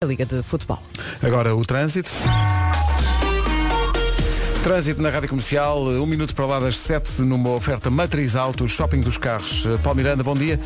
da Liga de Futebol. Agora o trânsito. Trânsito na Rádio Comercial, um minuto para lá das sete numa oferta matriz auto, shopping dos carros. Paulo Miranda, bom dia.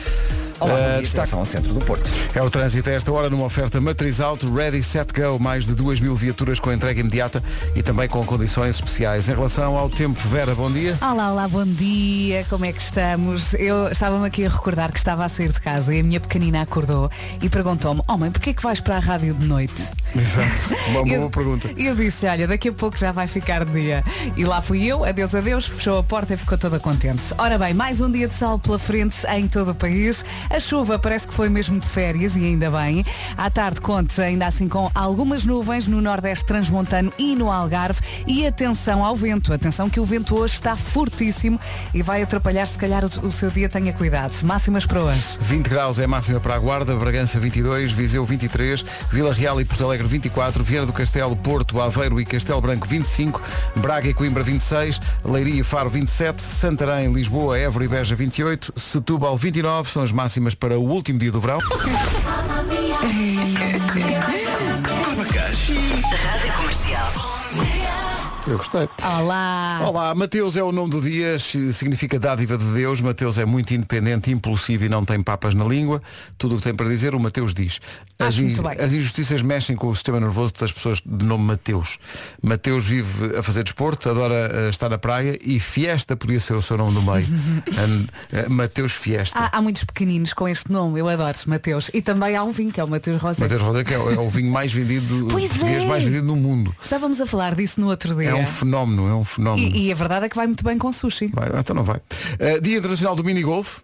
Olá, Uh, destaque- ao centro do Porto. É o trânsito a esta hora numa oferta matriz auto, ready, set, go, mais de 2 mil viaturas com entrega imediata e também com condições especiais. Em relação ao tempo, Vera, bom dia. Olá, olá, bom dia, como é que estamos? Eu estava-me aqui a recordar que estava a sair de casa e a minha pequenina acordou e perguntou-me, oh mãe, porquê que vais para a rádio de noite? Exato, uma boa Eu- pergunta. E eu disse, olha, daqui a pouco já vai ficar dia. E lá fui eu, adeus, adeus, fechou a porta e ficou toda contente. Ora bem, mais um dia de sol pela frente em todo o país. A chuva parece que foi mesmo de férias e ainda bem. À tarde conte ainda assim com algumas nuvens no Nordeste Transmontano e no Algarve. E atenção ao vento. Atenção que o vento hoje está fortíssimo e vai atrapalhar se calhar o, seu dia. Tenha cuidado. Máximas para hoje. 20 graus é máxima para a Guarda, Bragança 22, Viseu 23, Vila Real e Porto Alegre 24, Viana do Castelo, Porto, Aveiro e Castelo Branco 25, Braga e Coimbra 26, Leiria e Faro 27, Santarém, Lisboa, Évora e Beja 28, Setúbal 29, são as máximas para o último dia do verão. Rádio Comercial. Eu gostei. Olá! Olá, Mateus é o nome do dia, si- significa dádiva de Deus. Mateus é muito independente, impulsivo e não tem papas na língua. Tudo o que tem para dizer, o Mateus diz. As, Acho muito bem. as injustiças mexem com o sistema nervoso das pessoas de nome Mateus. Mateus vive a fazer desporto, adora eh, estar na praia e Fiesta podia ser o seu nome do meio. Eh, Mateus Fiesta. Há, há muitos pequeninos com este nome, eu adoro, Mateus. E também há um vinho, que é o Mateus Rosé. Mateus Rosa, que é, o- é o vinho mais vendido, Pois é. mais vendido no mundo. Estávamos a falar disso no outro dia. É um fenómeno, é um fenómeno. E, e a verdade é que vai muito bem com sushi. Vai, então não vai. Uh, Dia Internacional do Minigolf.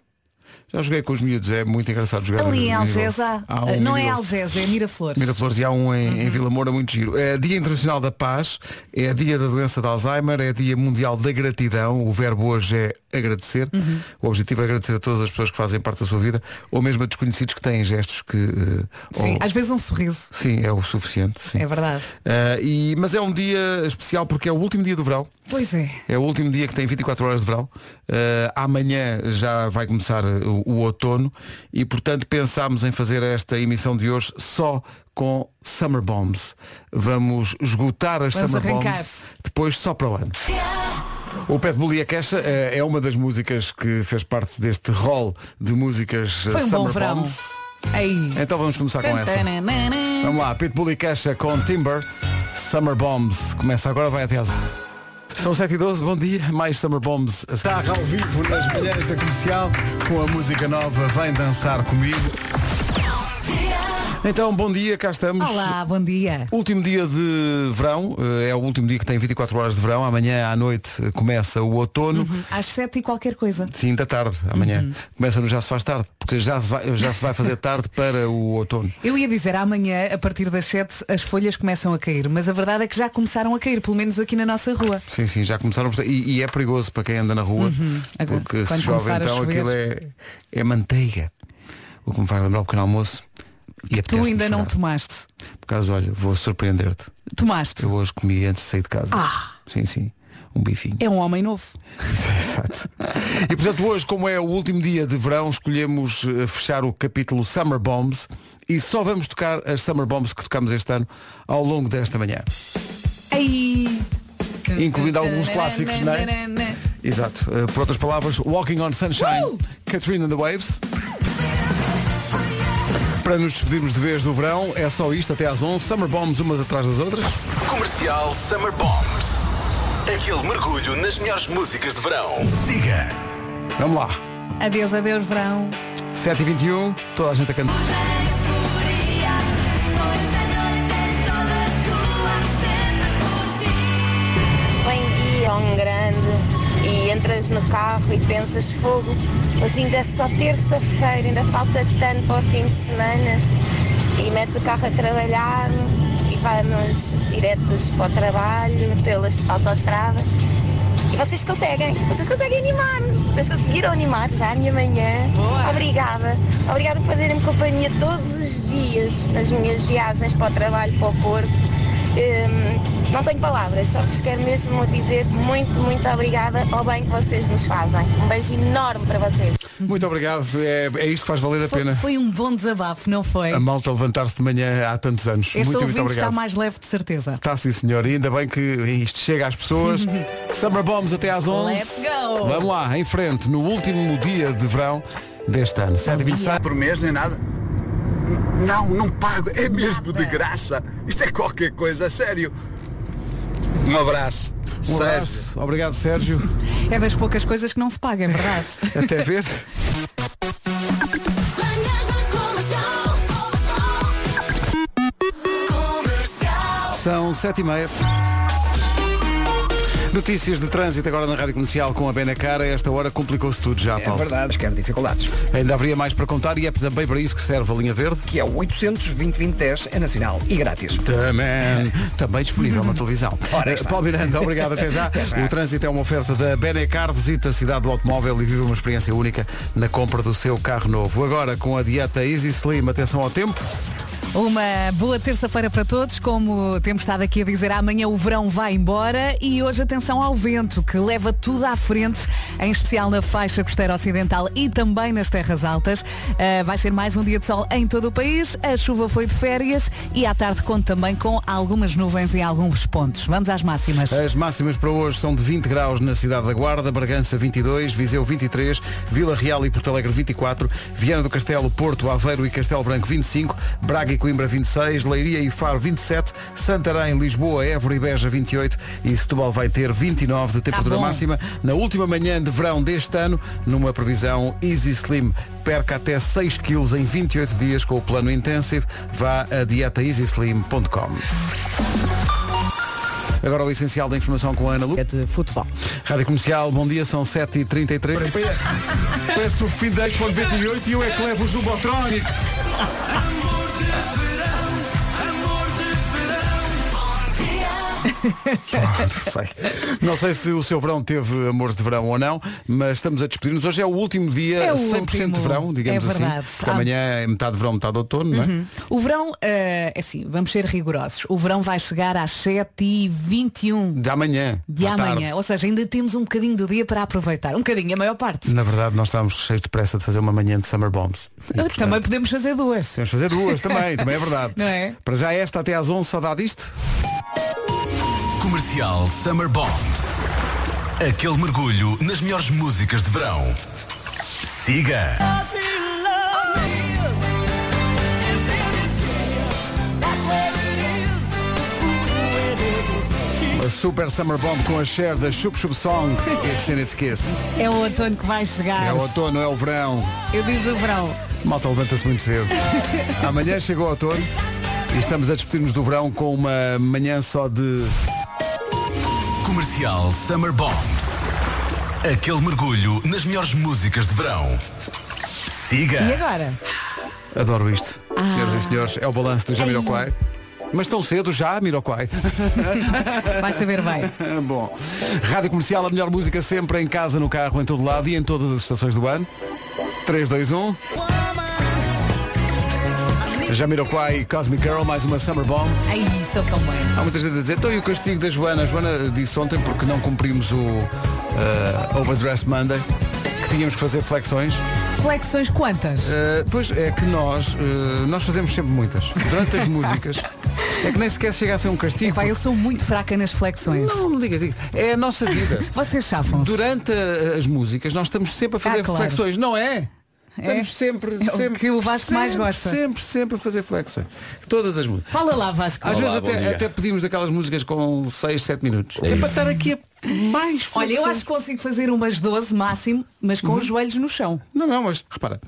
Já joguei com os miúdos, é muito engraçado jogar. Ali em. Há um não é. Algés, é Miraflores. Miraflores e há um em, Uhum. em Vila Moura muito giro. É Dia Internacional da Paz, é Dia da Doença de Alzheimer, é Dia Mundial da Gratidão. O verbo hoje é agradecer. Uhum. O objetivo é agradecer a todas as pessoas que fazem parte da sua vida, ou mesmo a desconhecidos que têm gestos que. eh, Sim, ou- às vezes um sorriso. sim, é o suficiente. Sim. É verdade. Uh, e, mas é um dia especial porque é o último dia do verão. Pois é. É o último dia que tem 24 horas de verão. Uh, amanhã já vai começar o, o outono e, portanto, pensámos em fazer esta emissão de hoje só com Summer Bombs. Vamos esgotar as Vamos Summer arrancar. Bombs depois só para o ano. O Pet Bull e a Queixa eh, é uma das músicas que fez parte deste rol de músicas eh, Foi um bom Summer verão. Bombs. Aí. Então vamos começar com essa. Vamos lá, Pitbull e Queixa com Timber, Summer Bombs. Começa agora, vai até às 11. São 7 e 12, bom dia, mais Summer Bombs. Está ao vivo nas manhãs da comercial com a música nova Vem Dançar Comigo. Então, bom dia, cá estamos. Olá, bom dia. Último dia de verão, eh, é o último dia que tem 24 horas de verão. Amanhã à noite eh, começa o outono. Às sete e qualquer coisa. Sim, da tarde, amanhã. Começa no Já se faz tarde, porque já se vai, já se vai fazer tarde para o outono. Eu ia dizer, amanhã, a partir das sete, as folhas começam a cair. Mas a verdade é que já começaram a cair, pelo menos aqui na nossa rua. Sim, sim, já começaram. E, e é perigoso para quem anda na rua, Agora, porque se chove então aquilo é, é manteiga. O que me faz lembrar o pequeno almoço. E Tu apetece-me ainda não tomaste. Por causa, olha, vou surpreender-te. Tomaste. Eu hoje comi antes de sair de casa. Ah. Sim, sim. Um bifinho. É um homem novo. Exato. E portanto hoje, como é o último dia de verão, escolhemos eh, fechar o capítulo Summer Bombs e só vamos tocar as Summer Bombs que tocamos este ano ao longo desta manhã. Aí. Incluindo alguns clássicos, não é? Exato. Eh, por outras palavras, Walking on Sunshine, Uh! Katrina and the Waves. Para nos despedirmos de vez do verão, é só isto até às 11. Summer Bombs umas atrás das outras. Comercial Summer Bombs. Aquele mergulho nas melhores músicas de verão. Siga. Vamos lá. Adeus, adeus, verão. 7h21, toda a gente a cantar. Vem dia um grande entras no carro e pensas fogo, hoje ainda é só terça-feira, ainda falta tanto para o fim de semana e metes o carro a trabalhar e vamos diretos para o trabalho, pelas autoestrada e vocês conseguem, vocês conseguem animar, vocês conseguiram animar já a minha manhã. Boa. Obrigada, obrigada por fazerem-me companhia todos os dias nas minhas viagens para o trabalho, para o Porto. Hum, não tenho palavras, só vos quero mesmo dizer muito, muito obrigada ao bem que vocês nos fazem. Um beijo enorme para vocês. Muito obrigado. É, é isto que faz valer a Foi, pena. foi um bom desabafo, não foi? A malta levantar-se de manhã há tantos anos. Este muito, muito ouvinte obrigado. está mais leve de certeza. Está sim, senhor. E ainda bem que isto chega às pessoas. Summer Bombs até às 11. Let's go! Vamos lá, em frente, no último dia de verão deste ano. 7h26. por mês nem nada? Não, não pago. É mesmo de graça. Isto é qualquer coisa, sério. Um abraço. Um Sérgio. abraço. Obrigado, Sérgio. É das poucas coisas que não se paga, é verdade. Até ver. São 7h30. Notícias de trânsito agora na Rádio Comercial com a Benacar. A esta hora complicou-se tudo já, É Paulo. verdade, quero dificuldades. Ainda haveria mais para contar e é também para isso que serve a linha verde. Que é o 820 é nacional e grátis. Também, também disponível na televisão. Ora. Paulo Miranda, obrigado até já. Até já. O trânsito é uma oferta da Benecar. Visita a cidade do automóvel e vive uma experiência única na compra do seu carro novo. Agora com a dieta Easy Slim, atenção ao tempo. Uma boa terça-feira para todos. Como temos estado aqui a dizer, amanhã o verão vai embora e hoje atenção ao vento, que leva tudo à frente, em especial na faixa costeira ocidental e também nas terras altas. Ah, vai ser mais um dia de sol em todo o país. A chuva foi de férias e à tarde conta também com algumas nuvens em alguns pontos. Vamos às máximas. As máximas para hoje são de 20 graus na cidade da Guarda, Bragança 22, Viseu 23, Vila Real e Porto Alegre 24, Viana do Castelo, Porto, Aveiro e Castelo Branco 25, Braga e Coimbra 26, Leiria e Faro 27, Santarém, Lisboa, Évora e Beja 28 e Setúbal vai ter 29 de temperatura bom. máxima na última manhã de verão deste ano, numa previsão Easy Slim. Perca até 6 quilos em 28 dias com o plano Intensive. Vá a dietaeasyslim.com. Agora o essencial da informação com a Ana Lu. É de futebol. Rádio Comercial, bom dia, são 7h33. Parece o fim da Expo 98 e eu é que levo o Jumbotronic. Sei. Não sei se o seu verão teve amores de verão ou não, mas estamos a despedir-nos. Hoje é o último dia É o 100% último. de verão, digamos É assim. verdade. Porque Há- amanhã é metade de verão, metade de outono, não é? O verão, eh, é assim, vamos ser rigorosos. O verão vai chegar às 7h21 De amanhã. de amanhã. tarde. Ou seja, ainda temos um bocadinho do dia para aproveitar. Um bocadinho, a maior parte. Na verdade, nós estamos cheios de pressa de fazer uma manhã de Summer Bombs. E, Também portanto, podemos fazer duas. De fazer duas também, também é verdade. Não é? Para já esta até às 11, só dá disto. Comercial Summer Bombs. Aquele mergulho nas melhores músicas de verão. Siga. A Super Summer Bomb com a share da Chup Chup Song. It's in its kiss. É o outono que vai chegar. É o outono, é o verão. Eu disse o verão. Malta levanta-se muito cedo. Amanhã chegou o outono e estamos a despedir-nos do verão com uma manhã só de. Comercial Summer Bombs. Aquele mergulho nas melhores músicas de verão. E Siga. agora? Adoro isto. Senhoras e senhores, é o balanço de Jamiroquai. Mas tão cedo já, Miroquai. Vai saber bem. Bom, Rádio Comercial, a melhor música sempre em casa, no carro, em todo lado e em todas as estações do ano. 3, 2, 1. Jamiroquai e Cosmic Girl, mais uma Summer Bomb. Ai, sou tão bem. Há muita gente a dizer, então e o castigo da Joana? A Joana disse ontem, porque não cumprimos o eh, Overdress Monday, que tínhamos que fazer flexões. Flexões quantas? Eh, pois é que nós, eh, nós fazemos sempre muitas. Durante as músicas, é que nem sequer chega a ser um castigo. Epá, eu sou muito fraca nas flexões. Não, não digas, digas. É a nossa vida. Vocês chafam-se. Durante a- as músicas nós estamos sempre a fazer Ah, claro. flexões, não é? É? Estamos sempre, É o sempre. que o Vasco mais sempre, gosta. Sempre, sempre a fazer flexões. Todas as músicas. Fala lá, Vasco. Às vezes bom até, até pedimos aquelas músicas com 6, 7 minutos. É, É para estar aqui a mais flexões. Olha, eu acho que consigo fazer umas 12 máximo, mas Uhum. com os joelhos no chão. Não, não, mas repara.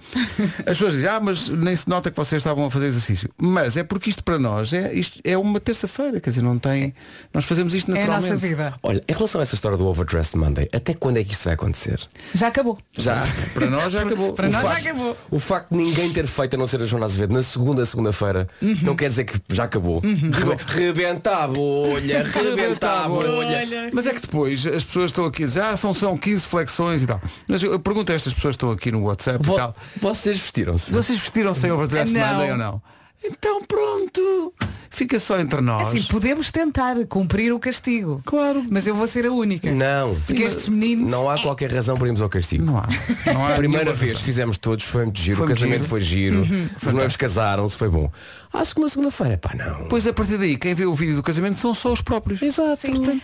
As pessoas dizem, ah, mas nem se nota que vocês estavam a fazer exercício. Mas é porque isto para nós é, isto é uma terça-feira, quer dizer, não tem. Nós fazemos isto É a naturalmente. nossa vida. Olha, em relação a essa história do Overdressed Monday, até quando é que isto vai acontecer? Já acabou. Já, para nós já acabou. Para O nós já facto- acabou. O facto de ninguém ter feito a não ser a Joana Azevedo na segunda segunda-feira Uhum. não quer dizer que já acabou. Rebe- Rebenta a bolha, rebenta a bolha. Mas é que depois as pessoas estão aqui a dizer, ah, são, são 15 flexões e tal. Mas eu, pergunto a estas pessoas que estão aqui no WhatsApp Vo- e tal. Vocês vestiram-se. Vocês vestiram sem overdress Não. Monday ou não? Então pronto. fica só entre nós. Assim, podemos tentar cumprir o castigo. Claro. Mas eu vou ser a única. Não. Porque estes meninos. Não há qualquer razão para irmos ao castigo. Não há. Não há A primeira vez razão. fizemos todos, foi muito giro, Foi o casamento giro. foi giro, os noivos casaram-se, foi bom. À segunda, segunda-feira, pá, não. Pois a partir daí, quem vê o vídeo do casamento são só os próprios. Exato.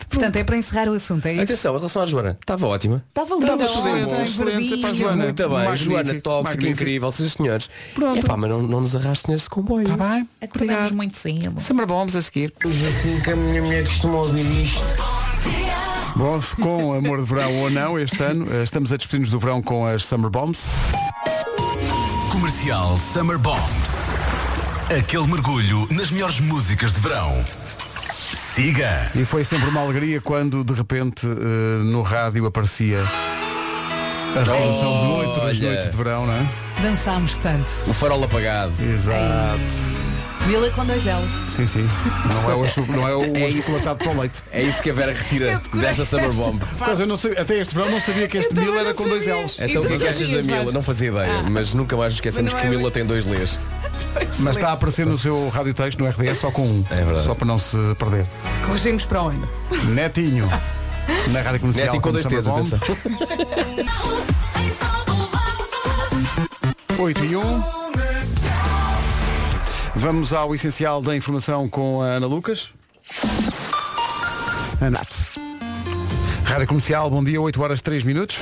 Portanto, é para encerrar o assunto, é isso? Atenção, em relação à Joana, estava ótima. Estava linda Estava excelente, excelente, pá, Joana, muito bem, magnífico, Joana, top, fica incrível, sim senhores. Pronto. Epá, mas não, não nos arrastes nesse comboio. Está Tá bem? Acordamos muito cedo. Summer Bombs a seguir. assim que a minha mulher costuma ouvir isto. Bom, com amor de verão ou não, este ano, eh, estamos a despedir-nos do verão com as Summer Bombs. Comercial Summer Bombs. Aquele mergulho nas melhores músicas de verão. Siga. E foi sempre uma alegria quando, de repente, eh, no rádio aparecia a revolução de oito das Olha. noites de verão, não é? Dançámos tanto. O farol apagado. Exato. Mila com dois L's. Sim, sim. Não é o, achu- não é o É isso. achocolatado para o leite. É isso que a Vera retira desta Summer Bomb. Mas eu não sabia, até este verão não sabia que este também Mil era com dois sabia. L's. Então o que é que achas da sabias, Mila? Vasco? Não fazia ideia, mas nunca mais esquecemos Mas que é Mila tem dois lês. Mas está a aparecer no seu rádio texto, no RDS, só com um. É verdade. Só para não se perder. Corrigimos para onde? Netinho. Na rádio comercial. Netinho com como dois Summer T's, Bomb. atenção. 8 e 1. Vamos ao essencial da informação com a Ana Lucas. Anato. Rádio Comercial, bom dia, 8 horas 3 minutos.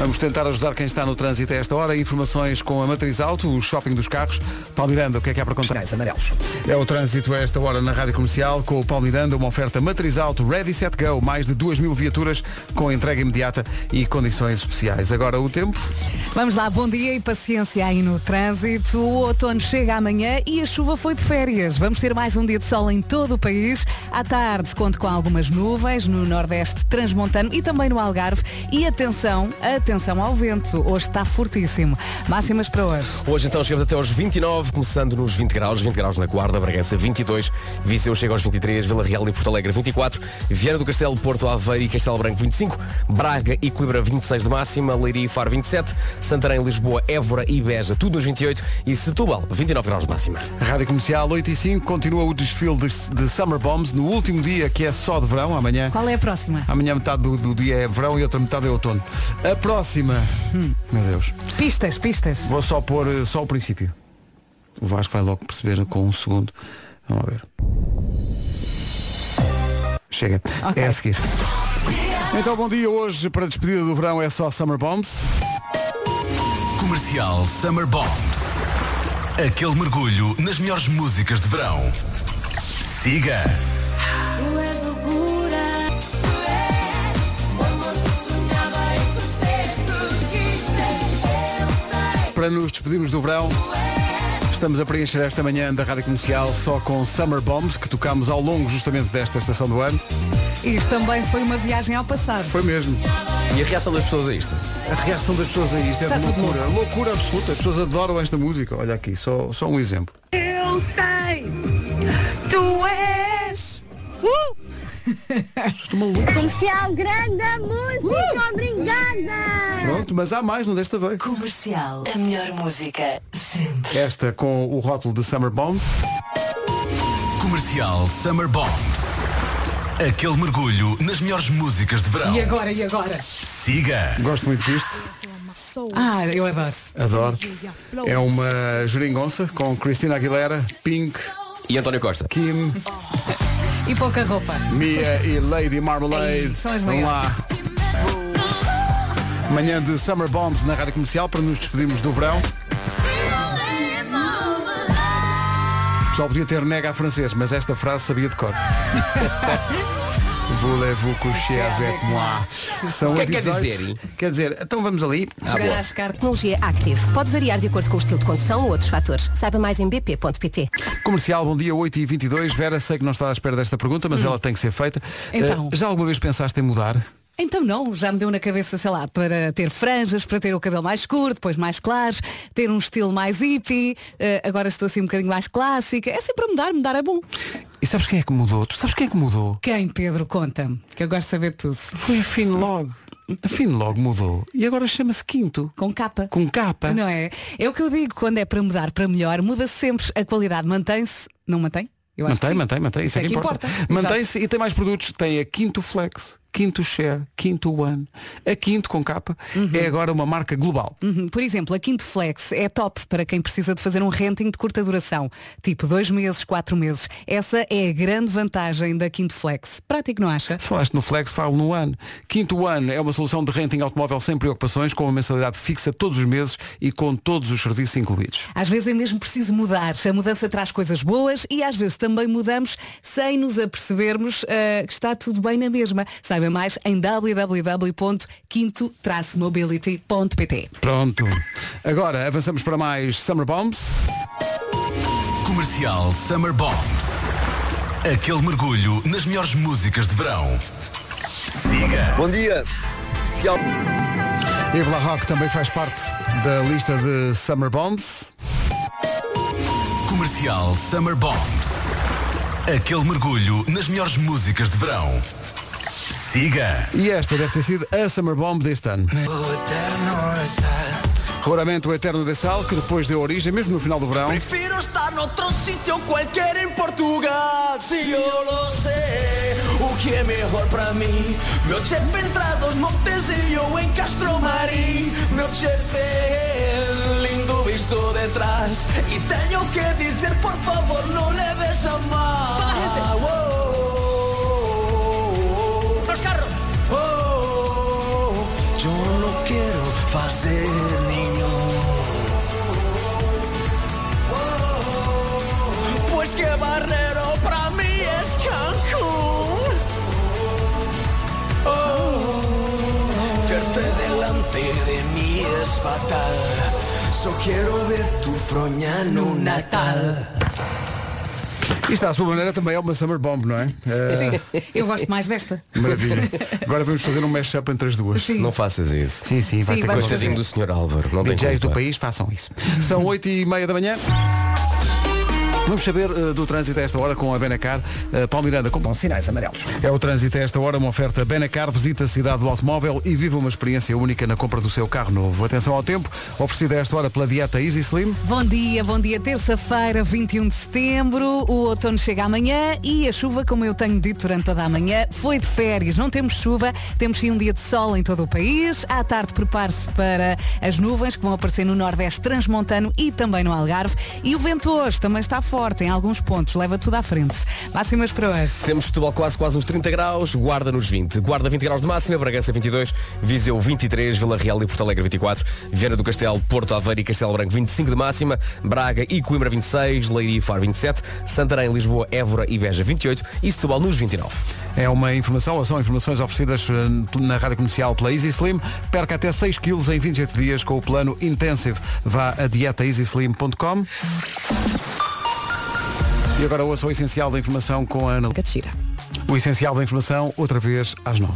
Vamos tentar ajudar quem está no trânsito a esta hora. Informações com a Matriz Auto, o shopping dos carros. Paulo Miranda, o que é que há para contar? Sinais amarelos. É o trânsito a esta hora na Rádio Comercial com o Paulo Miranda, uma oferta Matriz Auto Ready Set Go, mais de 2 mil viaturas com entrega imediata e condições especiais. Agora o tempo. Vamos lá, bom dia e paciência aí no trânsito. O outono chega amanhã e a chuva foi de férias. Vamos ter mais um dia de sol em todo o país. À tarde, conto com algumas nuvens no Nordeste Transmontano e também no Algarve. E atenção, atenção ao vento. Hoje está fortíssimo. Máximas para hoje. Hoje então chegamos até aos 29, começando nos 20 graus, 20 graus na Guarda, Bragança 22, Viseu chega aos 23, Vila Real e Porto Alegre 24, Viana do Castelo, Porto Aveiro e Castelo Branco 25, Braga e Coimbra 26 de máxima, Leiria e Faro 27, Santarém, Lisboa, Évora e Beja tudo nos 28 e Setúbal 29 graus de máxima. Rádio Comercial 8 e 5 continua o desfile de, de Summer Bombs no último dia que é só de verão, amanhã. Qual é a próxima? Amanhã metade do, do dia é verão e outra metade é outono. A próxima. Meu Deus. Pistas, pistas. Vou só pôr eh, só o princípio. O Vasco vai logo perceber com um segundo. Vamos ver. Chega. Ok. É a seguir. Então bom dia hoje para a despedida do verão é só Summer Bombs. Comercial Summer Bombs. Aquele mergulho nas melhores músicas de verão. Siga. Para nos despedirmos do verão, estamos a preencher esta manhã da Rádio Comercial só com Summer Bombs, que tocámos ao longo justamente desta estação do ano. Isto também foi uma viagem ao passado. Foi mesmo. E a reação das pessoas a isto? A reação das pessoas a isto é Está de loucura. Loucura absoluta. As pessoas adoram esta música. Olha aqui, só, só um exemplo. Eu sei, Estou maluco. Comercial grande a música, obrigada! Pronto, mas há mais, não desta vez. Comercial. A melhor música sempre. Esta com o rótulo de Summer Bomb. Comercial Summer Bombs. Aquele mergulho nas melhores músicas de verão. E agora, e agora? Siga. Gosto muito disto. Ah, eu adoro. Adoro. É uma geringonça com Cristina Aguilera, Pink, E António Costa? Kim, E pouca roupa. Mia e Lady Marmalade. São as Vamos lá. Manhã de Summer Bombs na Rádio Comercial para nos despedirmos do verão. Pessoal podia ter nega a francês, mas esta frase sabia de cor. Voulez-vous coucher avec moi? São O que é que 8 quer 18. dizer? Quer dizer, então vamos ali. Jogar às cartas. Tecnologia Active. Pode variar de acordo com o estilo de condução ou outros fatores. Saiba mais em bp.pt. Comercial, bom dia, 8 e 22 Vera, sei que não está à espera desta pergunta, mas ela tem que ser feita. Então. Eh, já alguma vez pensaste em mudar? Então não, já me deu na cabeça, sei lá, para ter franjas, para ter o cabelo mais escuro, depois mais claro, ter um estilo mais hippie, eh, agora estou assim um bocadinho mais clássica. É sempre a mudar, mudar é bom. E sabes quem é que mudou? Tu sabes quem é que mudou? Quem, Pedro, conta-me, que eu gosto de saber tudo. Foi a Finlog. a Fino logo mudou. E agora chama-se Quinto. Com capa. Com capa. Não é? É o que eu digo, quando é para mudar para melhor, muda sempre. A qualidade mantém-se. Não mantém? Eu Mantém, mantém, mantém. Isso é que importa. Mantém-se e tem mais produtos. Tem a Quinto Flex, Quinto Share, Quinto One. A Quinto com capa é agora uma marca global. Uhum. Por exemplo, a Quinto Flex é top para quem precisa de fazer um renting de curta duração, tipo dois meses, quatro meses. Essa é a grande vantagem da Quinto Flex. Prático, não acha? Se falaste no Flex, falo no One. Quinto One é uma solução de renting automóvel sem preocupações, com uma mensalidade fixa todos os meses e com todos os serviços incluídos. Às vezes é mesmo preciso mudar. A mudança traz coisas boas e às vezes também mudamos sem nos apercebermos ah, que está tudo bem na mesma. Saiba mais em www.quinto-mobility.pt Pronto. Agora avançamos para mais Summer Bombs. Comercial Summer Bombs. Aquele mergulho nas melhores músicas de verão. Siga. Bom dia. Se há- Eve La Rock também faz parte da lista de Summer Bombs. Comercial Summer Bombs. Aquele mergulho nas melhores músicas de verão. Siga. E esta deve ter sido a Summer Bomb deste ano. Regulamento o Eterno de Sal, que depois deu origem, mesmo no final do verão, Prefiero estar noutro sitio qualquer em Portugal. Se eu lo sei O que é melhor para mim? Meu chefe entra dos montes e eu em Castro Marim Meu chefe lindo visto de trás E tenho que dizer por favor não leves a mal fazer nenhum Pues que Barrero para mí es Cancún. Oh, verte delante de mí es fatal. Só quiero ver tu fronha no Natal. Isto à sua maneira também é uma Summer Bomb, não é? Eh, Sim, eu gosto mais desta. Maravilha. Agora vamos fazer um mashup entre as duas. Sim. Não faças isso. Sim, sim, vai Sim, ter vamos coisas. Coitadinho do Sr. Álvaro. Não tem DJs do país façam isso. São 8 e meia da manhã. Vamos saber eh, do trânsito a esta hora com a Benacar. Uh, Paulo Miranda, Com sinais amarelos. é o trânsito a esta hora, uma oferta Benacar, visita a cidade do automóvel e viva uma experiência única na compra do seu carro novo. Atenção ao tempo, oferecida a esta hora pela dieta Easy Slim. Bom dia, bom dia. Terça-feira, 21 de setembro. O outono chega amanhã e a chuva, como eu tenho dito durante toda a manhã, foi de férias. Não temos chuva, temos sim um dia de sol em todo o país. À tarde, prepare-se para as nuvens que vão aparecer no Nordeste Transmontano e também no Algarve. E o vento hoje também está forte em alguns pontos. Leva tudo à frente. Máximas para hoje. Temos Setúbal quase quase uns 30 graus, Guarda nos 20. Guarda 20 graus de máxima, Bragança 22, Viseu 23, Vila Real e Porto Alegre 24, Viana do Castelo, Porto Aveiro e Castelo Branco 25 de máxima, Braga e Coimbra 26, Leiria e Faro 27, Santarém, Lisboa, Évora e Beja 28 e Setúbal nos 29. É uma informação, ou são informações oferecidas eh, na rádio comercial pela Easy Slim. Perca até 6 quilos em 28 dias com o plano Intensive. Vá a dietaeasyslim.com. E agora ouça o essencial da informação com a Ana. Catira. O essencial da informação, outra vez às 9.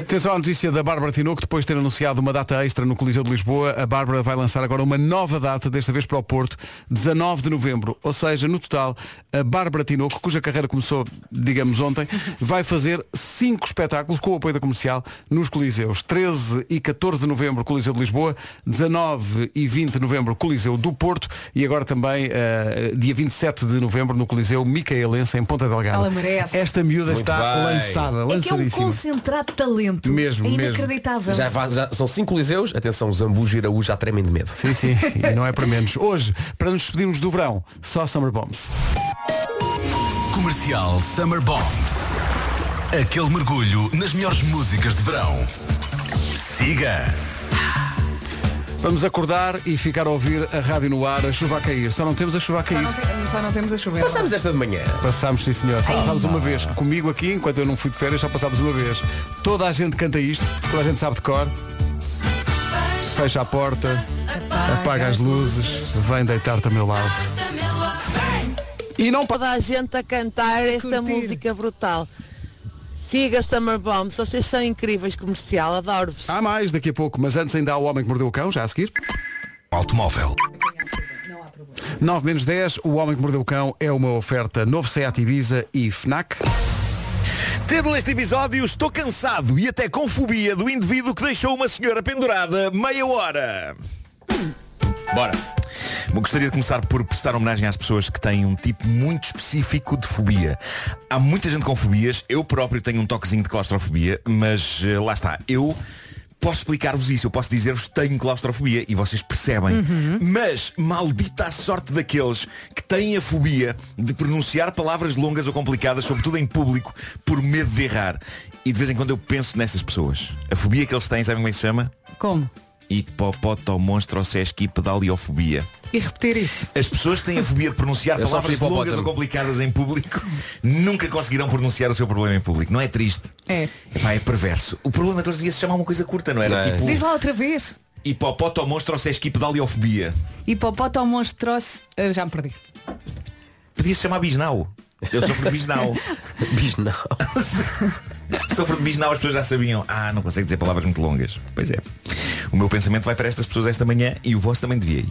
Atenção à notícia da Bárbara Tinoco, depois de ter anunciado uma data extra no Coliseu de Lisboa, a Bárbara vai lançar agora uma nova data, desta vez para o Porto, 19 de novembro. Ou seja, no total, a Bárbara Tinoco, cuja carreira começou, digamos, ontem, vai fazer cinco espetáculos com o apoio da comercial nos Coliseus. 13 e 14 de novembro, Coliseu de Lisboa, 19 e 20 de novembro, Coliseu do Porto e agora também, eh, dia 27 de novembro, no Coliseu Micaelense, em Ponta Delgada. Ela merece. Esta miúda Muito está bem. lançada, É que é um lançadíssima. concentrado de talento. Mesmo, é mesmo. inacreditável. Já, va- já são 5 coliseus, atenção, Zambujo e Araújo já tremem de medo. Sim, sim, e não é para menos. Hoje, para nos despedirmos do verão, só Summer Bombs. Comercial Summer Bombs. Aquele mergulho nas melhores músicas de verão. Siga. Vamos acordar e ficar a ouvir a rádio no ar, a chuva a cair. Só não temos a chuva a Só cair. não, te- só não temos a chover. Passamos esta de manhã. Passámos, sim senhor. Só passámos uma vez. Comigo aqui, enquanto eu não fui de férias, só passámos uma vez. Toda a gente canta isto, toda a gente sabe de cor. Fecha a porta, apaga as luzes, vem deitar-te a meu lado. E não pa- Toda a gente a cantar esta Curtir. música brutal. Siga Summer Bombs, vocês são incríveis comercial, adoro-vos. Há mais daqui a pouco, mas antes ainda há o homem que mordeu o cão, já a seguir. Automóvel. 9 menos 10, o homem que mordeu o cão é uma oferta novo Seat Ibiza e FNAC. Título deste episódio, estou cansado e até com fobia do indivíduo que deixou uma senhora pendurada meia hora. Bora. Bom, gostaria de começar por prestar homenagem às pessoas que têm um tipo muito específico de fobia. Há muita gente com fobias, eu próprio tenho um toquezinho de claustrofobia, mas eh, lá está, eu posso explicar-vos isso, eu posso dizer-vos que tenho claustrofobia e vocês percebem. Uhum. Mas maldita a sorte daqueles que têm a fobia de pronunciar palavras longas ou complicadas, sobretudo em público, por medo de errar. E de vez em quando eu penso nestas pessoas. A fobia que eles têm, sabem como é que se chama? Como? Hipopotomonstrosesquipedaliofobia. E repetir isso. As pessoas que têm a fobia de pronunciar Eu palavras longas ou hipopótamo. complicadas em público nunca conseguirão pronunciar o seu problema em público. Não é triste? É. Epá, é perverso. O problema todos os dias se chamar uma coisa curta, não era? Não é? Tipo Diz lá outra vez. hipopotomonstrosesquipedaliofobia. Hipopótamonstrose. Ah, já me perdi. Podia-se chamar bisnau. Eu sofro de bisnau. bisnau. sofro de bisnau, as pessoas já sabiam. Ah, não consegue dizer palavras muito longas. Pois é. O meu pensamento vai para estas pessoas esta manhã e o vosso também devia ir.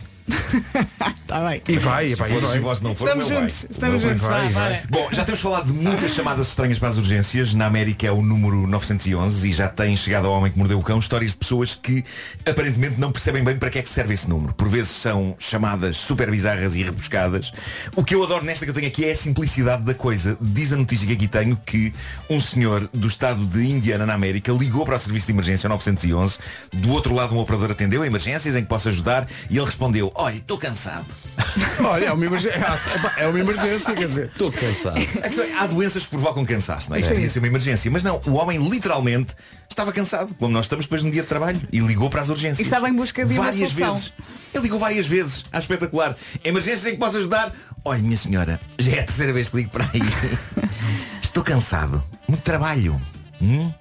Está bem. E vai, e vai. se o vosso não for, Estamos juntos, vai. estamos juntos, vai. bora. Bom, já temos falado de muitas chamadas estranhas para as urgências. Na América é o número 911 e já tem chegado ao homem que mordeu o cão histórias de pessoas que aparentemente não percebem bem para que é que serve esse número. Por vezes são chamadas super bizarras e rebuscadas. O que eu adoro nesta que eu tenho aqui é a simplicidade da coisa. Diz a notícia que aqui tenho que um senhor do estado de Indiana, na América, ligou para o serviço de emergência 911. Do outro lado, um operador atendeu a emergências em que possa ajudar e ele respondeu, olha, estou cansado. Olha, é uma emergência, é uma emergência, quer dizer. Estou cansado. A questão é, há doenças que provocam cansaço, não é? Isto podia ser uma emergência. Mas não, o homem literalmente estava cansado, como nós estamos depois de um dia de trabalho, e ligou para as urgências. E estava em busca de uma várias solução. vezes. Ele ligou várias vezes. Ah, espetacular. Emergências em que posso ajudar? Olha, minha senhora, já é a terceira vez que ligo para aí. Estou cansado. Muito trabalho. Hum?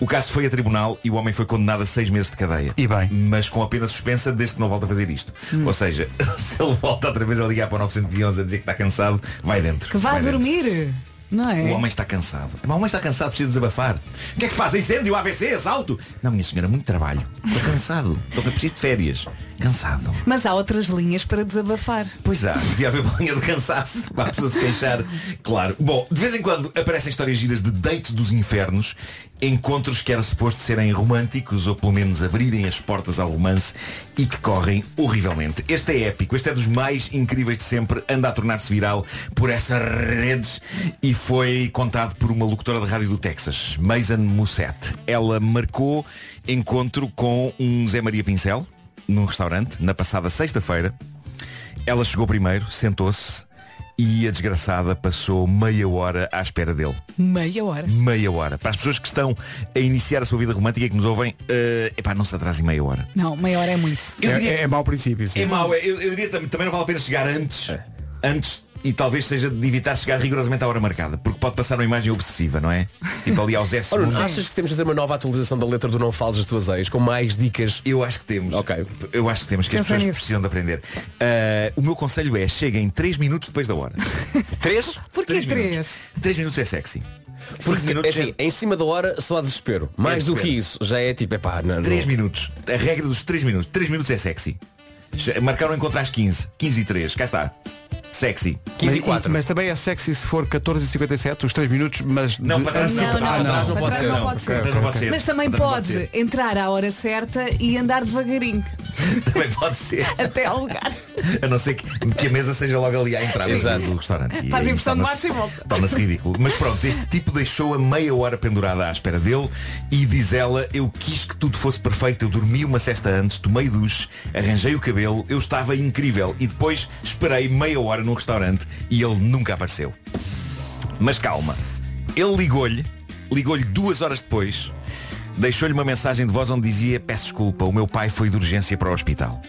O caso foi a tribunal e o homem foi condenado a seis meses de cadeia. E bem. Mas com a pena suspensa desde que não volta a fazer isto. Hum. Ou seja, se ele volta outra vez a ligar para o 911 a dizer que está cansado, vai dentro. Que vá vai dentro. dormir. Não é? O homem está cansado. Mas O homem está cansado, precisa desabafar. O que é que se passa? Incêndio, AVC, assalto? Não, minha senhora, muito trabalho. Estou cansado. Estou preciso de férias. Cansado. Mas há outras linhas para desabafar. Pois há, devia haver uma linha do cansaço para a pessoa se queixar. Claro. Bom, de vez em quando aparecem histórias giras de dates dos infernos, encontros que era suposto serem românticos ou pelo menos abrirem as portas ao romance e que correm horrivelmente. Este é épico, este é dos mais incríveis de sempre, anda a tornar-se viral por essas redes e foi contado por uma locutora de rádio do Texas, Mason Musset. Ela marcou encontro com um Zé Maria Pincel num restaurante na passada sexta-feira. Ela chegou primeiro, sentou-se e a desgraçada passou meia hora à espera dele. Meia hora. Meia hora. Para as pessoas que estão a iniciar a sua vida romântica e que nos ouvem, eh, epá, não se atrasem meia hora. Não, meia hora é muito. Eu diria- É, é mau princípio, sim. É mau, é- eu, eu diria também, também não vale a pena chegar antes. Antes e talvez seja de evitar chegar rigorosamente à hora marcada, porque pode passar uma imagem obsessiva, não é? Tipo ali aos 10 Ora, achas que temos de fazer uma nova atualização da letra do Não Fales das Tuas Ex, com mais dicas? Eu acho que temos. Ok. Eu acho que temos, que as pessoas nisso. precisam de aprender. Ah, o meu conselho é cheguem 3 minutos depois da hora. Três? Porquê Três três? minutos. 3 minutos é sexy. Porque, minutos é assim, em cima da hora só há desespero. Mais do que isso, já é tipo, epá, não, não. 3 minutos. A regra dos 3 minutos. 3 minutos é sexy. Marcaram o encontro às 15. 15 e 3. Cá está. Sexy. 15 e Mas- 4. Mas também é sexy se for 14h57, os 3 minutos, mas Não, de- para trás não. Não, não, Ah, trás não pode trás ser, não pode Para ser. trás não pode ser. Mas também pode ser. entrar à hora certa e andar devagarinho Também pode ser. até ao lugar. A não ser que, que a mesa seja logo ali à entrada Exato. do restaurante. E Faz impressão de marcha e volta. Torna-se ridículo. Mas pronto, este tipo deixou a meia hora pendurada à espera dele e diz ela, eu quis que tudo fosse perfeito, eu dormi uma cesta antes, tomei duche, arranjei o cabelo, eu estava incrível e depois esperei meia hora num restaurante e ele nunca apareceu. Mas calma, ele ligou-lhe, ligou-lhe duas horas depois, deixou-lhe uma mensagem de voz onde dizia, peço desculpa, o meu pai foi de urgência para o hospital.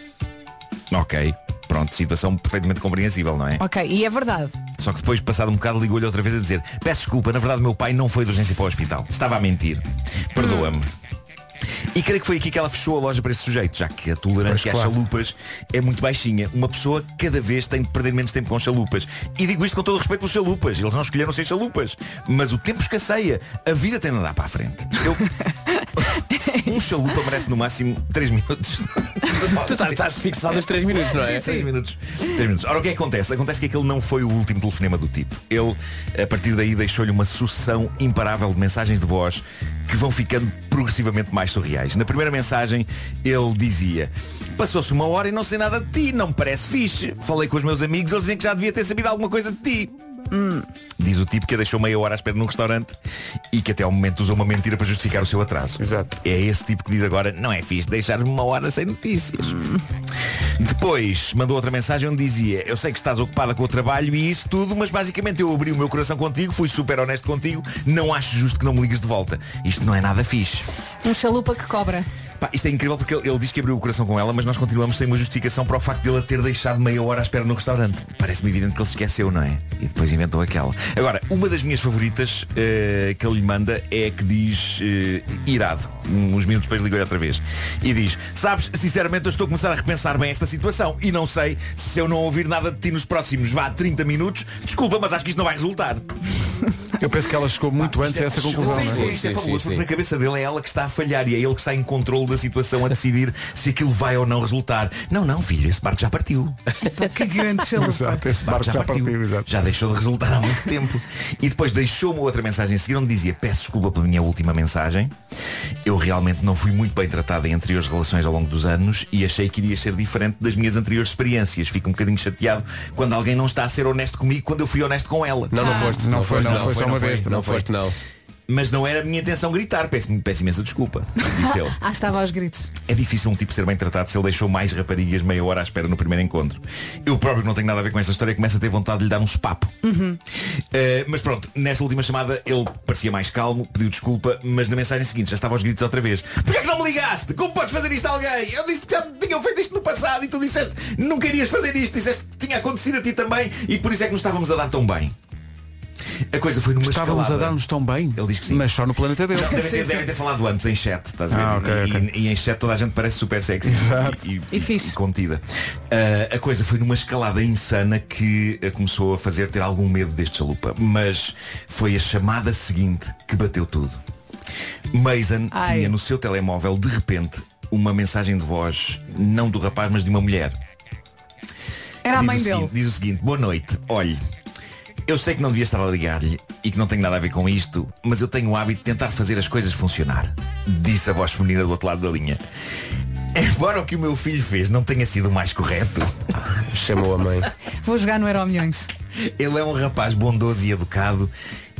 Ok, pronto, situação perfeitamente compreensível, não é? Ok, e é verdade. Só que depois, passado um bocado, ligou-lhe outra vez a dizer Peço desculpa, na verdade o meu pai não foi de urgência para o hospital. Estava a mentir. Perdoa-me. E creio que foi aqui que ela fechou a loja para esse sujeito, já que a tolerância Pois, às claro. chalupas é muito baixinha. Uma pessoa cada vez tem de perder menos tempo com chalupas. E digo isto com todo o respeito pelos chalupas. Eles não escolheram ser chalupas. Mas o tempo escasseia. A vida tem de andar para a frente. Eu, Um chalupa merece no máximo 3 minutos. Tu estás, estás fixado nos 3 minutos, não é? 3 minutos. 3 minutos. Ora, o que é que acontece? Acontece que aquele não foi o último telefonema do tipo. Ele, a partir daí, deixou-lhe uma sucessão imparável de mensagens de voz que vão ficando progressivamente mais surreais. Na primeira mensagem, ele dizia Passou-se uma hora e não sei nada de ti, não me parece fixe. Falei com os meus amigos, eles dizem que já devia ter sabido alguma coisa de ti. Hum. Diz o tipo que a deixou meia hora à espera num restaurante e que até ao momento usou uma mentira para justificar o seu atraso. Exato. É esse tipo que diz agora, não é fixe deixar-me uma hora sem notícias. Depois mandou outra mensagem onde dizia, eu sei que estás ocupada com o trabalho e isso tudo, mas basicamente eu abri o meu coração contigo, fui super honesto contigo, não acho justo que não me ligues de volta. Isto não é nada fixe. Um chalupa que cobra. Pá, isto é incrível porque ele, ele diz que abriu o coração com ela, mas nós continuamos sem uma justificação para o facto de ele a ter deixado meia hora à espera no restaurante. Parece-me evidente que ele se esqueceu, não é? E depois inventou aquela. Agora, uma das minhas favoritas eh, que ele lhe manda é a que diz eh, irado. Uns minutos depois ligo-lhe outra vez. E diz, sabes, sinceramente eu estou a começar a repensar bem esta situação e não sei se eu não ouvir nada de ti nos próximos, vá, 30 minutos, desculpa, mas acho que isto não vai resultar. Eu penso que ela chegou muito antes a essa conclusão, é? Sim, isto é fabuloso, porque na cabeça dele é ela que está a falhar e é ele que está em controle da situação a decidir se aquilo vai ou não resultar. Não, não, filho, esse barco já partiu. Que grande. Exato, esse barco já partiu, exato. Já deixou de resultar há muito tempo. E depois deixou-me outra mensagem a seguir onde dizia peço desculpa pela minha última mensagem. Eu realmente não fui muito bem tratada em anteriores relações ao longo dos anos e achei que iria ser diferente das minhas anteriores experiências. Fico um bocadinho chateado quando alguém não está a ser honesto comigo quando eu fui honesto com ela. Não, não foste. Não foi, foste, não foi só uma vez. Não foste, não. Mas não era a minha intenção gritar. Peço, peço imensa desculpa. Disse ele. Ah, estava aos gritos. É difícil um tipo ser bem tratado se ele deixou mais raparigas meia hora à espera no primeiro encontro. Eu próprio não tenho nada a ver com esta história começo a ter vontade de lhe dar um sopapo. Uhum. Uh, mas pronto, nesta última chamada ele parecia mais calmo, pediu desculpa, mas na mensagem seguinte já estava aos gritos outra vez. Porquê é que não me ligaste? Como podes fazer isto a alguém? Eu disse que já tinham feito isto no passado e tu disseste não querias fazer isto, disseste que tinha acontecido a ti também e por isso é que nos estávamos a dar tão bem. A coisa foi numa Estávamos escalada. a dar-nos tão bem. Ele diz que sim. Mas só no planeta dele. Não, devem, ter, devem ter falado antes em chat, estás a ver? Ah, ok, e, ok. e em chat toda a gente parece super sexy e, E fixe. contida. Ah, a coisa foi numa escalada insana que a começou a fazer ter algum medo deste chalupa. Mas foi a chamada seguinte que bateu tudo. Mason Ai. tinha no seu telemóvel, de repente, uma mensagem de voz, não do rapaz, mas de uma mulher. Era a Diz mãe o dele. seguinte- diz o seguinte, boa noite, olhe, eu sei que não devia estar a ligar-lhe e que não tenho nada a ver com isto, mas eu tenho o hábito de tentar fazer as coisas funcionar. Disse a voz feminina do outro lado da linha. Embora o que o meu filho fez não tenha sido o mais correto, Chamou a mãe. Vou jogar no Euro Milhões. ele é um rapaz bondoso e educado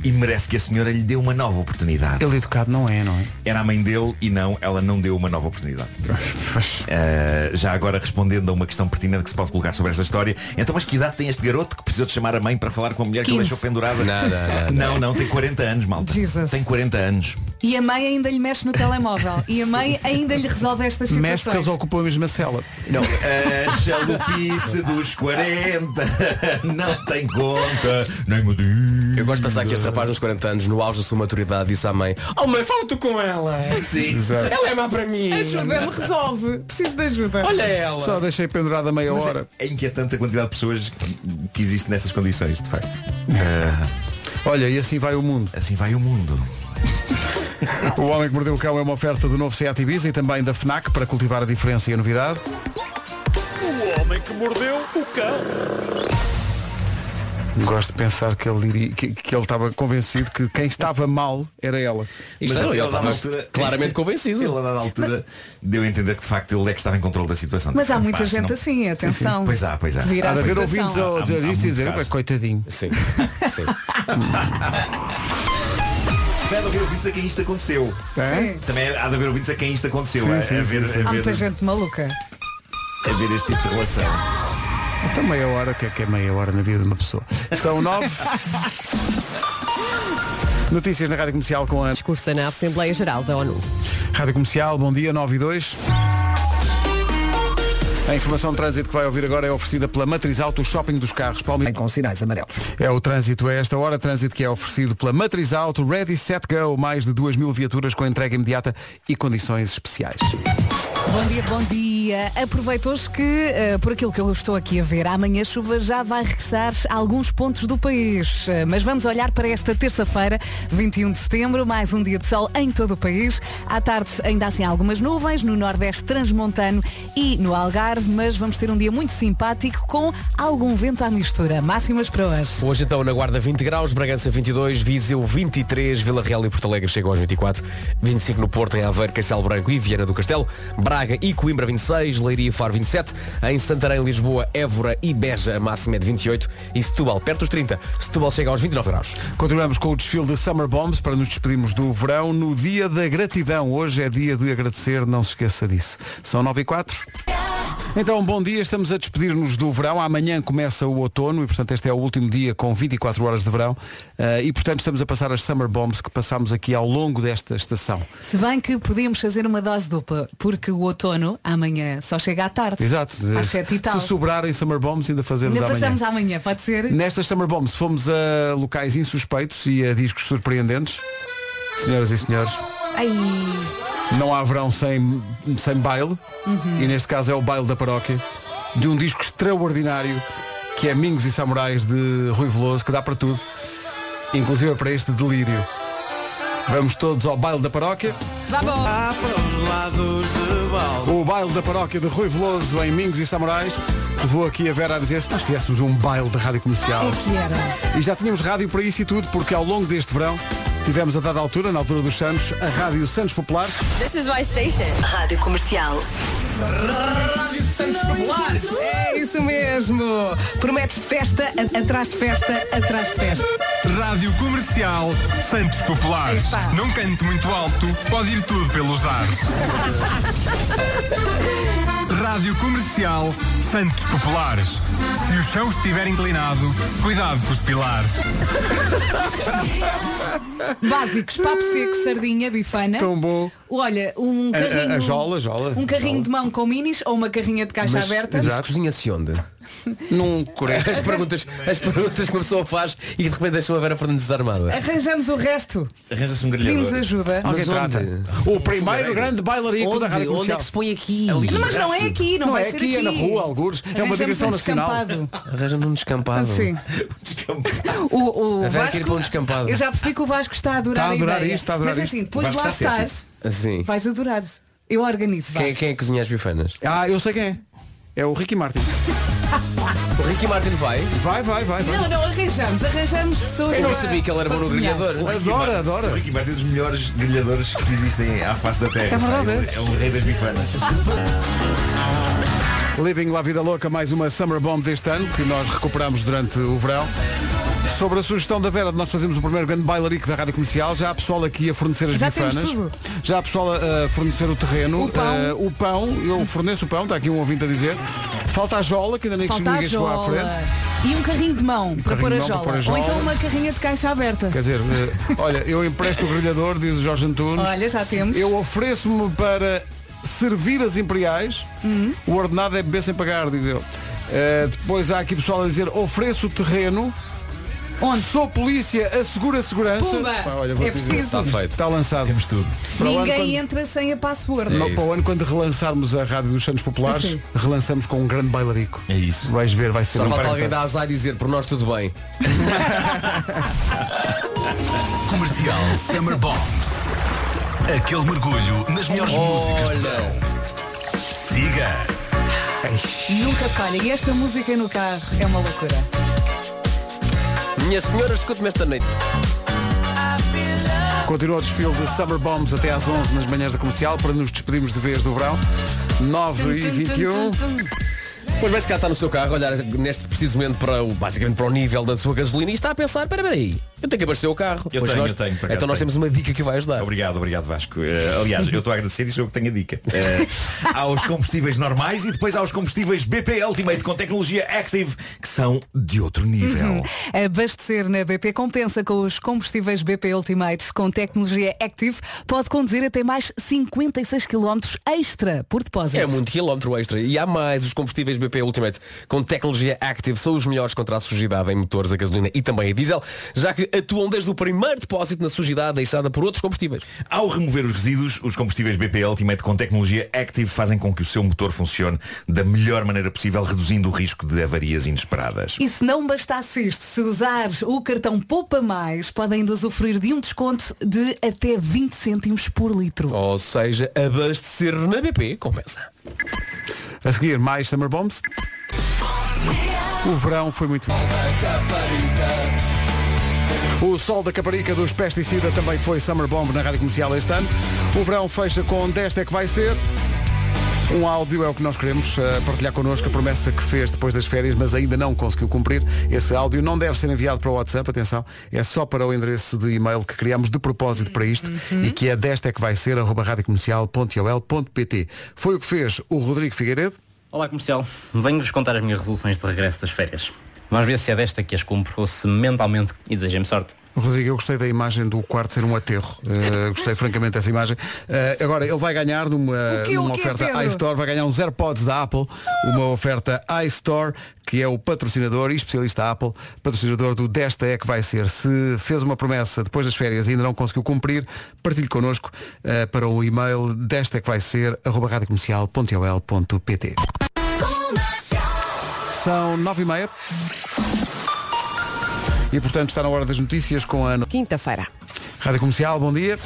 e merece que a senhora lhe dê uma nova oportunidade. Ele educado não é, não é? Era a mãe dele e não, ela não deu uma nova oportunidade. Uh, já agora respondendo a uma questão pertinente que se pode colocar sobre esta história, então mas que idade tem este garoto que precisou de chamar a mãe para falar com a mulher que ele 15. deixou pendurada? Não, não, não, não, não, tem 40 anos, malta. Jesus. Tem 40 anos. E a mãe ainda lhe mexe no telemóvel. E a mãe ainda lhe resolve estas Mexe porque situações. eles ocupam a mesma cela. Não, a chalupice dos 40 não tem conta, nem me diga. Eu gosto de pensar que este rapaz nos 40 anos, no auge da sua maturidade, disse à mãe Oh mãe, fala tu com ela Sim. Ela é má para mim Ajuda-me, resolve. Preciso de ajuda. Olha ela Só deixei pendurada meia Mas hora. é, é inquietante a quantidade de pessoas que existe nessas condições, de facto. Olha, e assim vai o mundo. Assim vai o mundo. O Homem que Mordeu o Cão é uma oferta do novo Seat Ibiza e também da FNAC para cultivar a diferença e a novidade. O homem que mordeu o cão. Gosto de pensar que ele diria, que, que ele estava convencido que quem estava mal era ela. Isto Mas não, ele, ele a estava altura- claramente convencido Ele a dada altura deu a entender que de facto ele é que estava em controle da situação. Mas há muita gente não- assim, atenção. Pois há, pois há. Há de a haver ouvintes a Há- dizer há isto e dizer, caso. "Pá, coitadinho. Sim, sim Deve haver ouvintes a quem isto aconteceu. É? Também há de haver ouvintes a quem isto aconteceu. Sim, a, sim, a ver, sim, sim. A, Há ver, muita gente maluca. a ver este tipo de relação. Então meia hora, que é que é meia hora na vida de uma pessoa? São nove. Notícias na Rádio Comercial com a Discursa na Assembleia Geral da ONU. Rádio Comercial, bom dia, 9 e 2. A informação de trânsito que vai ouvir agora é oferecida pela Matriz Auto Shopping dos Carros. Palme... Com sinais amarelos. É o trânsito a esta hora, trânsito que é oferecido pela Matriz Auto Ready Set Go, mais de 2 mil viaturas com entrega imediata e condições especiais. Bom dia, bom dia. Dia. Aproveito hoje que, eh, por aquilo que eu estou aqui a ver, amanhã a chuva já vai regressar a alguns pontos do país. Eh, mas vamos olhar para esta terça-feira, 21 de setembro, mais um dia de sol em todo o país. À tarde ainda assim algumas nuvens, no Nordeste transmontano e no Algarve, mas vamos ter um dia muito simpático com algum vento à mistura. Máximas para hoje. Hoje então na Guarda 20 graus, Bragança 22, Viseu 23, Vila Real e Porto Alegre chegam aos 24, 25 no Porto, em Aveiro, Castelo Branco e Viana do Castelo, Braga e Coimbra 26, Leiria e Faro 27, em Santarém, Lisboa, Évora e Beja a máxima é de 28 e Setúbal perto dos 30. Setúbal chega aos 29 graus. Continuamos com o desfile de Summer Bombs para nos despedirmos do verão no dia da gratidão. Hoje é dia de agradecer, não se esqueça disso. São 9 e 4. Então, bom dia, estamos a despedir-nos do verão. Amanhã começa o outono e, portanto, este é o último dia com 24 horas de verão. Uh, e, portanto, estamos a passar as Summer Bombs que passámos aqui ao longo desta estação. Se bem que podíamos fazer uma dose dupla, porque o outono amanhã só chega à tarde. Exato. Às 7 e tal. Se sobrarem Summer Bombs, ainda fazemos Ainda amanhã. passamos amanhã, pode ser? Nestas Summer Bombs fomos a locais insuspeitos e a discos surpreendentes. Senhoras e senhores, Ai. não há verão sem, sem baile. Uhum. E neste caso é o baile da paróquia. De um disco extraordinário que é Mingos e Samurais de Rui Veloso, que dá para tudo. Inclusive para este delírio. Vamos todos ao baile da paróquia. Vamos! O baile da paróquia de Rui Veloso em Mingos e Samurais. Vou aqui a Vera a dizer se nós tivéssemos um baile de rádio comercial. É que era. E já tínhamos rádio para isso e tudo, porque ao longo deste verão tivemos a dada altura, na altura dos Santos, a Rádio Santos Populares. This is my station. Rádio Comercial. Rádio Santos Populares. É isso mesmo! Promete festa atrás de festa, atrás de festa. Rádio Comercial Santos Populares. Epá. Não cante muito alto, pode ir tudo pelos ares. Rádio Comercial Santos Populares. Se o chão estiver inclinado, cuidado com os pilares. Básicos, papo seco, sardinha, bifana. Tão bom. Olha, um A- a- carrinho. a jola, jola. Um carrinho de mão com minis ou uma carrinha de caixa Mas aberta. isso cozinha-se onde? Num coreto. As perguntas, as perguntas que uma pessoa faz e de repente deixou a Vera Fernandes desarmada. Arranjamos o resto. Arranja-se um Pedimos grelhador. ajuda. Alguém Mas onde? trata. O primeiro grande bailarico Onde? da rádio comercial. Onde é que se põe aqui? Ali. Não, mas não é aqui, não, Não vai é ser aqui, é na rua, algures. É uma digressão um nacional. Arranja-me um descampado. Sim. O, o A Vasco, um descampado. eu já percebi que o Vasco está a adorar Está a adorar ideia. isto, está a adorar Mas isto. assim, depois lá está estás, Assim. vais adorar. Eu organizo. Quem, quem é que cozinha as bifanas? Ah, eu sei quem é. É o Ricky Martin. O Ricky Martin vai? Vai, vai, vai. vai. Não, não, arranjamos, arranjamos pessoas Eu não para- sabia que ele era para bom no cozinhar. grelhador. Adora, adora. O Ricky Martin é dos melhores grelhadores que existem à face da terra. É verdade, é. É um rei das bifanas. Living La Vida Louca, mais uma Summer Bomb deste ano, que nós recuperamos durante o verão. Sobre a sugestão da Vera de nós fazermos o primeiro grande bailarico da Rádio Comercial, já há pessoal aqui a fornecer as Já bifanas. Já há pessoal a a fornecer o terreno. O pão. Eh, o pão, eu forneço o pão, está aqui um ouvinte a dizer. Falta a jola, que ainda nem Falta ninguém chegou à frente. E um carrinho de mão para carrinho pôr a de mão para jola. pôr a Ou jola. então uma carrinha de caixa aberta. Quer dizer, eh, olha, eu empresto o grelhador, diz o Jorge Antunes. Olha, já temos. Eu ofereço-me para servir as imperiais. Hum. O ordenado é beber sem pagar, diz ele. Eh, depois há aqui pessoal a dizer ofereço o terreno. Onde? Sou polícia, assegura a segurança. Pumba! Pá, olha, vou É te dizer, preciso. Está feito. Está lançado. Temos tudo. Para o ano, Ninguém quando- entra sem a password. No- É para o ano, quando relançarmos a Rádio dos Santos Populares, Sim. relançamos com um grande bailarico. É isso. Vais ver, vai ser Só um falta alguém dar azar e dizer por nós tudo bem. Comercial Summer Bombs. Aquele mergulho nas melhores músicas de verão. Siga. Nunca falha. E esta música no carro é uma loucura. Minha senhora, escute-me esta noite. Continua o desfile de Summer Bombs até às 11 nas manhãs da comercial para nos despedirmos de vez do verão. 9 e 21. Pois vai se cá está no seu carro, olhar neste preciso momento para o, basicamente para o nível da sua gasolina e está a pensar, espera aí, eu tenho que abastecer o carro. Eu Pois tenho, nós- eu tenho, acaso então nós tenho. temos uma dica que vai ajudar. Obrigado, obrigado Vasco. Eh, aliás, eu estou a agradecer e sou eu que tenho a dica. Eh, há os combustíveis normais e depois há os combustíveis BP Ultimate com tecnologia Active que são de outro nível. Abastecer na BP compensa com os combustíveis BP Ultimate com tecnologia Active. Pode conduzir até mais 56 km extra por depósito. É muito quilómetro extra. E há mais os combustíveis BP Ultimate com tecnologia Active são os melhores contra a sujidade em motores a gasolina e também a diesel, já que que atuam desde o primeiro depósito na sujidade deixada por outros combustíveis. Ao remover os resíduos, os combustíveis BP Ultimate com tecnologia Active fazem com que o seu motor funcione da melhor maneira possível, reduzindo o risco de avarias inesperadas. E se não bastasse isto, se usar o cartão Poupa Mais, pode ainda usufruir de um desconto de até 20 cêntimos por litro. Ou seja, abastecer na BP compensa. A seguir, mais Summer Bombs. O verão foi muito O sol da Caparica dos Pesticida também foi Summer Bomb na Rádio Comercial este ano. O verão fecha com desta é que vai ser. Um áudio é o que nós queremos eh, partilhar connosco, a promessa que fez depois das férias, mas ainda não conseguiu cumprir. Esse áudio não deve ser enviado para o WhatsApp, atenção, é só para o endereço de e-mail que criamos de propósito para isto e que é desta é que vai ser, arroba radiocomercial.ol.pt. Foi o que fez o Rodrigo Figueiredo. Olá comercial, venho-vos contar as minhas resoluções de regresso das férias. Vamos ver se é desta que as cumpro ou se mentalmente e desejem-me sorte. Rodrigo, eu gostei da imagem do quarto ser um aterro. Uh, gostei francamente dessa imagem. Uh, agora, ele vai ganhar numa, o numa oferta iStore, vai ganhar uns AirPods da Apple, uma oferta iStore, que é o patrocinador e especialista Apple, patrocinador do Desta é que vai ser. Se fez uma promessa depois das férias e ainda não conseguiu cumprir, partilhe connosco uh, para o e-mail desta é que vai ser, arroba radiocomercial.ol.pt. São nove e meia. E portanto está na hora das notícias com a Ana. Quinta-feira. Rádio Comercial, bom dia.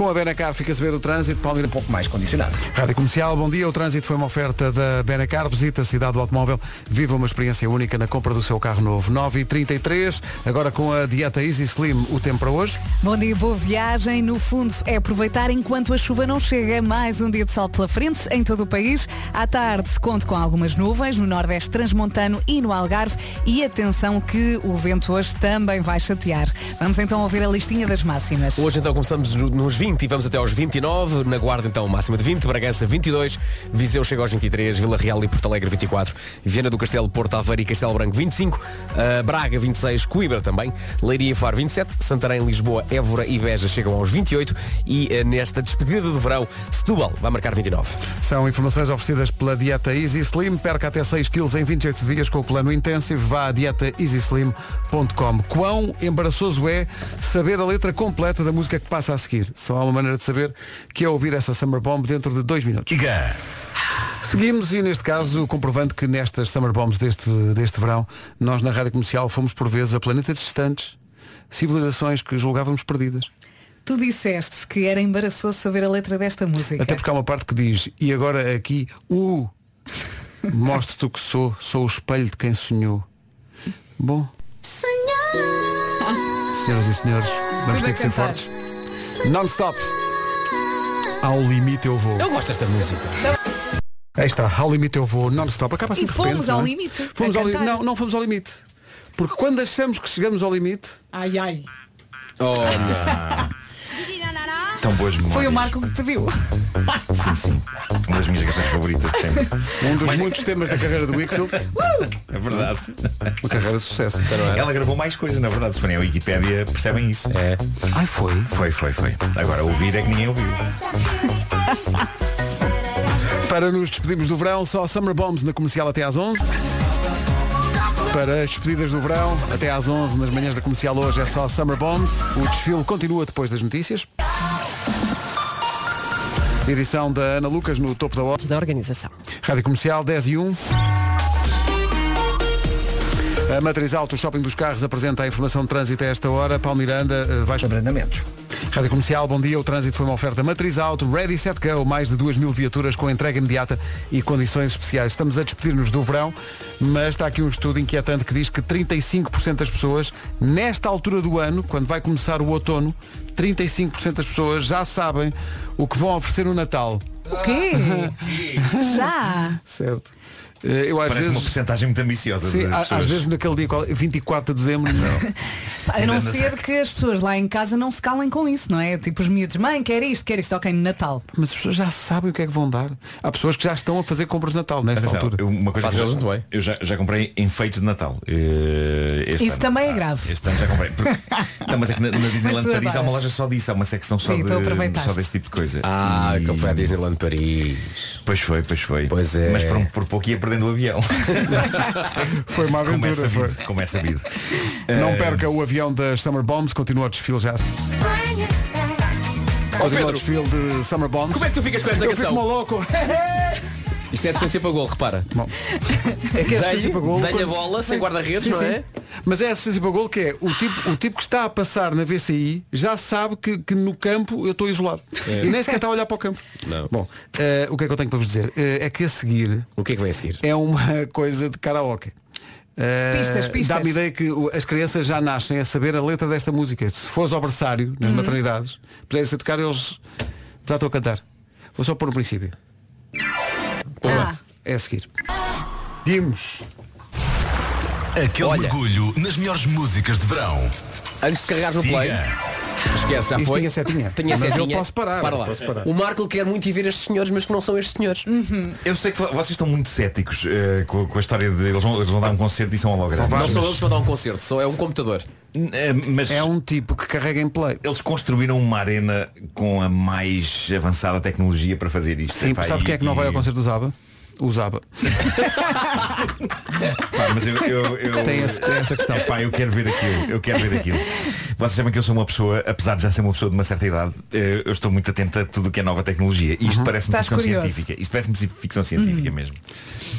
Com a Benacar fica a saber o trânsito, Palmeira um pouco mais condicionado. Rádio Comercial, bom dia. O trânsito foi uma oferta da Benacar. Visita a cidade do automóvel. Viva uma experiência única na compra do seu carro novo. 9 e 33 agora com a dieta Easy Slim, o tempo para hoje. Bom dia, boa viagem. No fundo, é aproveitar enquanto a chuva não chega. Mais um dia de sol pela frente em todo o país. À tarde, conto com algumas nuvens no Nordeste Transmontano e no Algarve. E atenção que o vento hoje também vai chatear. Vamos então ouvir a listinha das máximas. Hoje então começamos no- nos 20 e vamos até aos 29. Na Guarda então máxima de 20, Bragança 22, Viseu chega aos 23, Vila Real e Porto Alegre 24, Viana do Castelo, Porto Aveiro e Castelo Branco 25, uh, Braga 26, Coimbra também, Leiria e Faro 27, Santarém, Lisboa, Évora e Beja chegam aos 28 e uh, nesta despedida do verão, Setúbal vai marcar 29. São informações oferecidas pela dieta Easy Slim. Perca até 6 quilos em 28 dias com o plano Intensive. Vá a dietaeasyslim.com. Quão embaraçoso é saber a letra completa da música que passa a seguir? Só há uma maneira de saber que é ouvir essa Summer Bomb dentro de dois minutos. Seguimos e neste caso comprovando que nestas Summer Bombs deste, deste verão nós na Rádio Comercial fomos por vezes a planetas distantes, civilizações que julgávamos perdidas. Tu disseste que era embaraçoso saber a letra desta música. Até porque há uma parte que diz, e agora aqui, uh, mostro-te o que sou, sou o espelho de quem sonhou. Bom, senhoras e senhores, vamos Tudo ter que ser fortes. Non-stop. Ao limite eu vou. Eu gosto desta música. Aí está, ao limite eu vou, non-stop. Acaba assim E de fomos repente, ao não é? limite, Fomos a ao li- cantar. Não, não fomos ao limite. Porque quando achamos que chegamos ao limite, Ai ai. Tão boas memórias. Foi o Marco que pediu. Sim, sim. Uma das minhas canções favoritas de sempre. um dos muitos temas da carreira do Wickfield, É verdade. uma carreira de sucesso. Ela gravou mais coisas, na verdade. Se forem à Wikipédia, percebem isso. É. Ai, foi. Foi, foi, foi. Agora ouvir é que ninguém ouviu. Para nos despedirmos do verão, só Summer Bombs na comercial até às 11. Para as despedidas do verão, até às 11 nas manhãs da comercial hoje é só Summer Bombs. O desfile continua depois das notícias. Edição da Ana Lucas no topo da hora. Da organização. Rádio Comercial 10 e 1. A Matriz Auto, o Shopping dos Carros, apresenta a informação de trânsito a esta hora. Paulo Miranda, eh, vais... Abrandamentos. Rádio Comercial, bom dia. O trânsito foi uma oferta Matriz Auto, Ready Set Go, mais de 2 mil viaturas com entrega imediata e condições especiais. Estamos a despedir-nos do verão, mas está aqui um estudo inquietante que diz que 35% das pessoas, nesta altura do ano, quando vai começar o outono, 35% das pessoas já sabem o que vão oferecer no Natal. O quê? Já? Certo. Eh, Eu às Parece uma vezes. porcentagem muito ambiciosa. Sim, das a- pessoas. às vezes naquele dia, qual- 24 de dezembro, não. A não ser que as pessoas lá em casa não se calem com isso, não é? Tipo os miúdos, mãe, quer isto, quer isto, ok, no Natal. Mas as pessoas já sabem o que é que vão dar. Há pessoas que já estão a fazer compras de Natal nesta Atenção, altura. eu- uma coisa que eu, bem. eu já, já comprei enfeites de Natal. Eh, este Isso ano. também é Ah, grave. Este ano já comprei. Porque- Não, mas é que na, na Disneyland Paris há uma loja só disso, há uma secção só, Sim, de, aproveitaste. só desse tipo de coisa. Ah, E- que foi a Disneyland Paris. Pois foi, pois foi. Pois é. Mas por, um- por pouco ia perdendo o avião. Foi uma como é aventura, sabido. foi. Como é sabido. Não Eh, perca o avião das Summer Bombs, continua o desfile já. Continua o desfile de Summer Bombs. Como é que tu ficas com esta Eu canção? fico louco. Isto é distância para gol, repara. É que é assistência para gol. dá-lhe a bola, sem guarda-redes, não sim. é? Mas é assistência para gol que é o tipo, o tipo que está a passar na VCI já sabe que, que no campo eu estou isolado. É. E nem sequer está a olhar para o campo. Não. Bom, eh, o que é que eu tenho para vos dizer? Eh, é que a seguir O que é que vem a seguir? é uma coisa de karaoke. Eh, Pistas, pistas. Dá-me ideia que as crianças já nascem a saber a letra desta música. Se fores ao berçário, nas maternidades, puserem-se a tocar, eles já estão a cantar. Vou só pôr no princípio. Ah. É a seguir. Vimos. Aquele Olha. mergulho nas melhores músicas de verão. Antes de carregar no play. Siga. Esquece, já Isto foi. tinha setinha. Tinha Mas eu setinha. posso parar, Para eu lá. posso parar. O Marco quer muito ir ver estes senhores, mas que não são estes senhores. Eu sei que vo- vocês estão muito céticos eh, com, com a história de eles vão, eles vão dar um concerto e são hologramas. Não são eles que vão dar um concerto, só é um computador. Eh, mas É um tipo que carrega em play. eles construíram uma arena com a mais avançada tecnologia para fazer isto. Sim, Epá, sabe e- quem é que não vai ao concerto do Zaba? Zaba. Pá, mas eu, eu- eu- Tem esse- tem essa questão. Pá, eu quero ver aquilo. Eu quero ver aquilo. Vocês sabem que eu sou uma pessoa, apesar de já ser uma pessoa de uma certa idade, eh, eu estou muito atento a tudo o que é nova tecnologia. E isto parece-me Estás ficção curioso. científica. Isto parece-me ficção científica mesmo.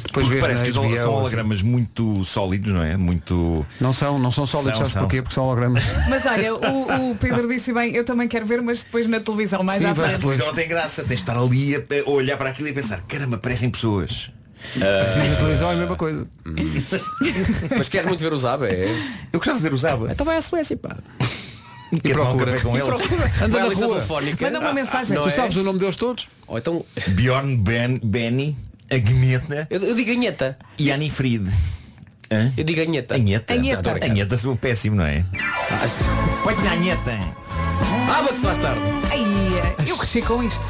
Depois Porque parece na que os holo- HBO, são assim. hologramas muito sólidos, não é? Muito. Não são, não são sólidos, São, sabes são. porquê? Porque são hologramas. Mas olha, o, o Pedro disse bem, eu também quero ver, mas depois na televisão mais Sim, à vai A frente. televisão não tem graça, tens de estar ali a, a olhar para aquilo e pensar, caramba, parecem pessoas. Se vês a televisão é a mesma coisa. Mas queres muito ver o Zaba? É. Eu gostava de ver o Zaba. Então vai à Suécia, pá. Um procura. com eles. Anda na rua. telefónica. Manda uma mensagem. Não Tu é? sabes o nome deles todos? Ou então. Bjorn, Ben, Benny, Agneta Eu, eu digo Anheta. e Annie Fried. Hã? Eu digo Anheta. Anheta. Anheta. Anheta sou péssimo, não é? Põe na Anheta. Ah, mas mais tarde. Ai, eu cresci com isto.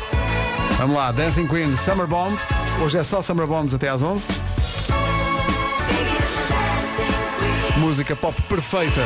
Vamos lá, Dancing Queen, Summer Bomb. Hoje é só Summer Bombs até às 11. Música pop perfeita.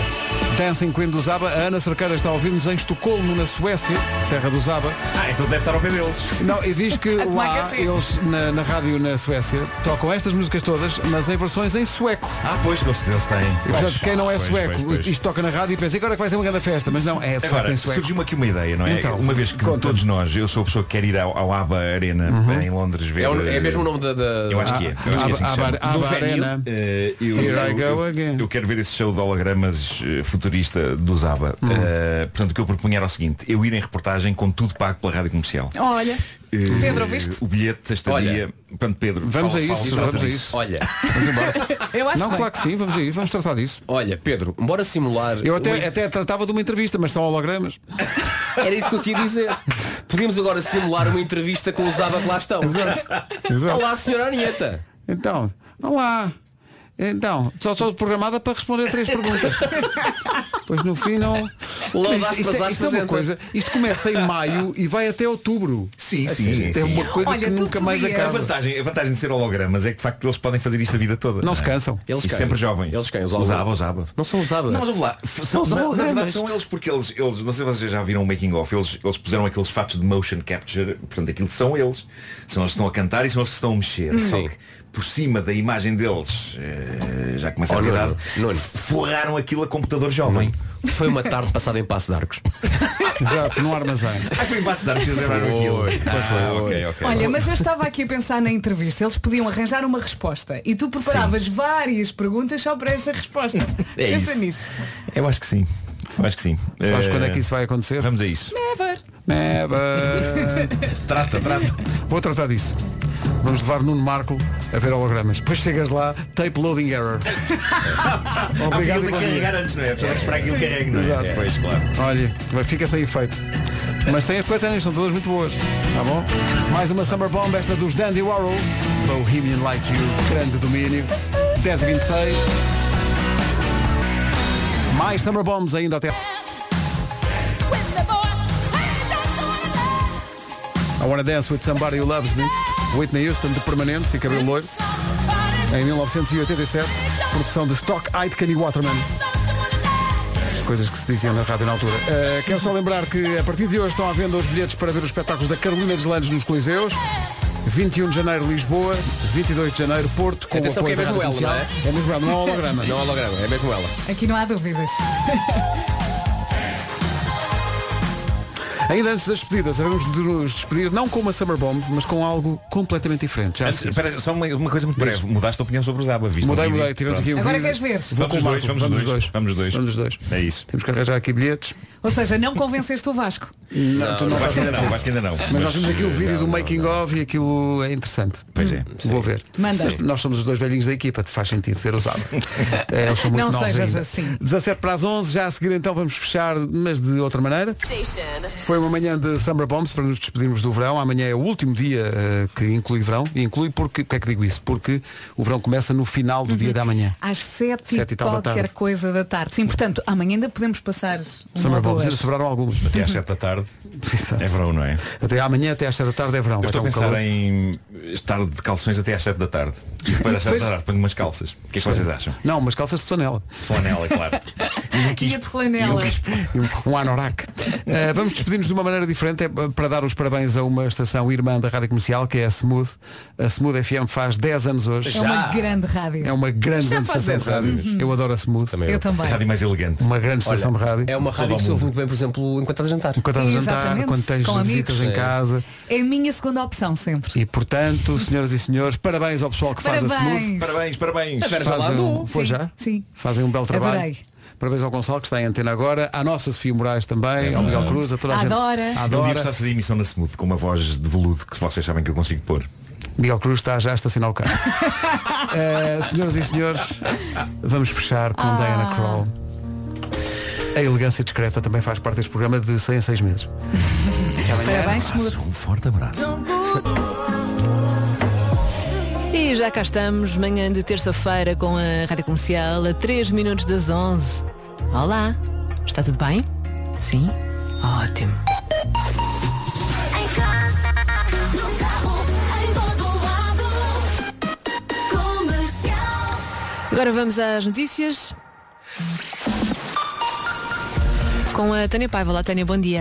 Dancing Queen do Zaba. A Ana Cerqueira está a ouvir-nos em Estocolmo, na Suécia, terra do Zaba. Ah, então deve estar ao pé deles. Não, e diz que lá eles na, na rádio na Suécia tocam estas músicas todas, mas em versões em sueco. Ah, pois, eles, eles têm. E, portanto, quem não é Pois, sueco, pois, pois. isto toca na rádio e pensa, agora é que vai ser uma grande festa, mas não, é de facto Agora, em sueco. surgiu-me aqui uma ideia, não é? Então, uma vez que conta-me. todos nós, eu sou a pessoa que quer ir ao, ao ABBA Arena em Londres ver. É, o- é eh, mesmo o nome da. da- Eu acho que é. Eu acho que é assim que se Abba- chama. Abba Do venue, Arena. eh, eu, Here I go eu- again. eu quero ver esse show de hologramas eh, futurista do Zaba. Hum. Eh, portanto, o que eu propunha era o seguinte, eu ir em reportagem com tudo pago pela rádio comercial. Olha, Eh, Pedro, ouviste? O bilhete, a estadia. Portanto, Pedro, Vamos fala- a fala isso, sobre vamos a isso. isso. Olha, Vamos embora. eu acho Não, bem. claro que sim, vamos aí, vamos tratar disso. olha, Pedro, bora simular. Eu até, uma- até tratava de uma entrevista, mas são hologramas. Era isso que eu te ia dizer. Podíamos agora simular uma entrevista com o Zaba que lá estão. Exato. Olá, senhora Anieta. Então, olá. Então, só sou programada para responder três perguntas. Pois no fim não. Logo Isto- às isto, é- isto é uma presentes. coisa. Isto começa em maio e vai até outubro. Sim, Assim, sim, sim, isto É uma coisa Olha, que nunca mais podias- A acaba. vantagem, a vantagem de ser hologramas é que de facto eles podem fazer isto a vida toda. Não se é? cansam. Eles e quem? sempre jovens. Eles quem? Os os ABBA. Não são os Zaba. Não, mas vamos lá. São, os na, na verdade são eles porque eles, eles, não sei se vocês já viram o making of, eles, eles puseram aqueles fatos de motion capture, portanto aquilo são eles. São eles que estão a cantar e são eles que estão a mexer. Só Sim. Por cima da imagem deles, eh, já começa a Oh, realidade, Nuno, Nuno. forraram aquilo a computador jovem. Foi uma tarde passada em Passo de Arcos. Exato, no armazém. Ah, foi em Passo de Arcos, lembraram aquilo. Ah, ok, ok. Olha, mas eu estava aqui a pensar na entrevista, eles podiam arranjar uma resposta e tu preparavas várias perguntas só para essa resposta. É Pensa isso. nisso. Eu acho que sim. Eu acho que sim. Sabes Eh, quando é que isso vai acontecer? Vamos a isso. Never. Never. Trata, trata. Vou tratar disso. Vamos levar Nuno Marco a ver hologramas. Depois chegas lá, tape loading error. Obrigado. Obrigado. Tem que e bom dia. carregar antes, não é? A pessoa tem que esperar que ele carregue, não é? Exato. Pois, claro. Olha, fica sem efeito. Mas tem as coletâneas, são todas muito boas. Tá bom? Mais uma Summer Bomb, esta dos Dandy Warhols. Bohemian Like You, grande domínio. 10 e 26. Mais Summer Bombs ainda até. I Wanna Dance With Somebody Who Loves Me. Whitney Houston de permanente e cabelo loiro. Em 1987. Produção de Stock Aitken e Waterman. Coisas que se diziam na rádio na altura. Uh, quero só lembrar que a partir de hoje estão à venda os bilhetes para ver os espetáculos da Carolina Deslandes nos Coliseus. 21 de janeiro Lisboa, 22 de janeiro Porto, com Atenção o que apoio é mesmo ela, não Comercial. É mesmo ela, não é holograma. Não é holograma, é mesmo ela. Aqui não há dúvidas. Ainda antes das despedidas, devemos de nos despedir não com uma Summer Bomb, mas com algo completamente diferente. Já Antes, espera, só uma, uma coisa muito breve. Mudaste a opinião sobre os ABBA, viste? Mudei, mudei. Tivemos Pronto. aqui o Agora vídeo. queres ver? Vou Vamos com os o dois, vamos os vamos dois. dois. Vamos os dois. Vamos os dois. É isso. Temos que arranjar aqui bilhetes. Ou seja, não convenceste o Vasco. Não, tu não vais acho que ainda não, que ainda não. Mas, nós temos aqui o eh, vídeo não, do não, making of e aquilo é interessante. Pois é. Vou ver. Manda. Se Nós somos os dois velhinhos da equipa, te faz sentido ver álbuns. É, Eles são muito Não sejas ainda. assim. 17 para as 11, já a seguir então vamos fechar, mas de outra maneira. Foi uma manhã de Summer Bombs para nos despedirmos do verão. Amanhã é o último dia eh, que inclui verão. E inclui porque, porque é que digo isso? Porque o verão começa no final do dia da manhã. Às sete, Sete e e tal da qualquer tarde. coisa da tarde. Sim, portanto, amanhã ainda podemos passar Summer Ainda sobraram algumas. Até às 7 da tarde é verão, não é? Até amanhã, até às 7 da tarde é verão. Eu estou a um pensar calor. em estar de calções até às 7 da tarde. E depois às 7 da tarde ponho umas calças. O que é que vocês acham? Não, mas calças de flanela. De flanela, é claro. E um a quispo. de flanela. E um quispo. anorak. Uh, vamos despedir-nos de uma maneira diferente é para dar os parabéns a uma estação irmã da Rádio Comercial, que é a Smooth. A Smooth FM faz 10 anos hoje. É uma grande rádio. É uma grande, grande estação de 10 rádio. anos. Eu adoro a Smooth. Também Eu A também. rádio mais elegante. Uma grande estação de rádio. É uma rádio Todo que se ouve muito bem, por exemplo, enquanto estás a jantar. Enquanto estás a jantar, quando tens com visitas amigos. em casa. É a minha segunda opção sempre. E portanto, senhoras e senhores, parabéns ao pessoal que faz a Smooth. Parabéns. Parabéns, parabéns. A já lá um- andou. Foi Sim, já? sim. Fazem um belo trabalho. Adorei. Parabéns ao Gonçalo que está em antena agora, à nossa Sofia Moraes também, ao Miguel Cruz, a toda a Adora. gente. Um dia Adora. gostava de fazer emissão na Smooth com uma voz de veludo que vocês sabem que eu consigo pôr. Miguel Cruz está já a estacionar o carro. Eh, senhoras e senhores, vamos fechar com Ah. Diana Kroll. A elegância discreta também faz parte deste programa de 100 a 6 meses. Parabéns, Smooth. Um forte abraço. Já cá estamos, manhã de terça-feira com a Rádio Comercial, a 3 minutos das 11. Olá, está tudo bem? Sim? Ótimo. Agora vamos às notícias. Com a Tânia Paiva. Olá, Tânia, bom dia.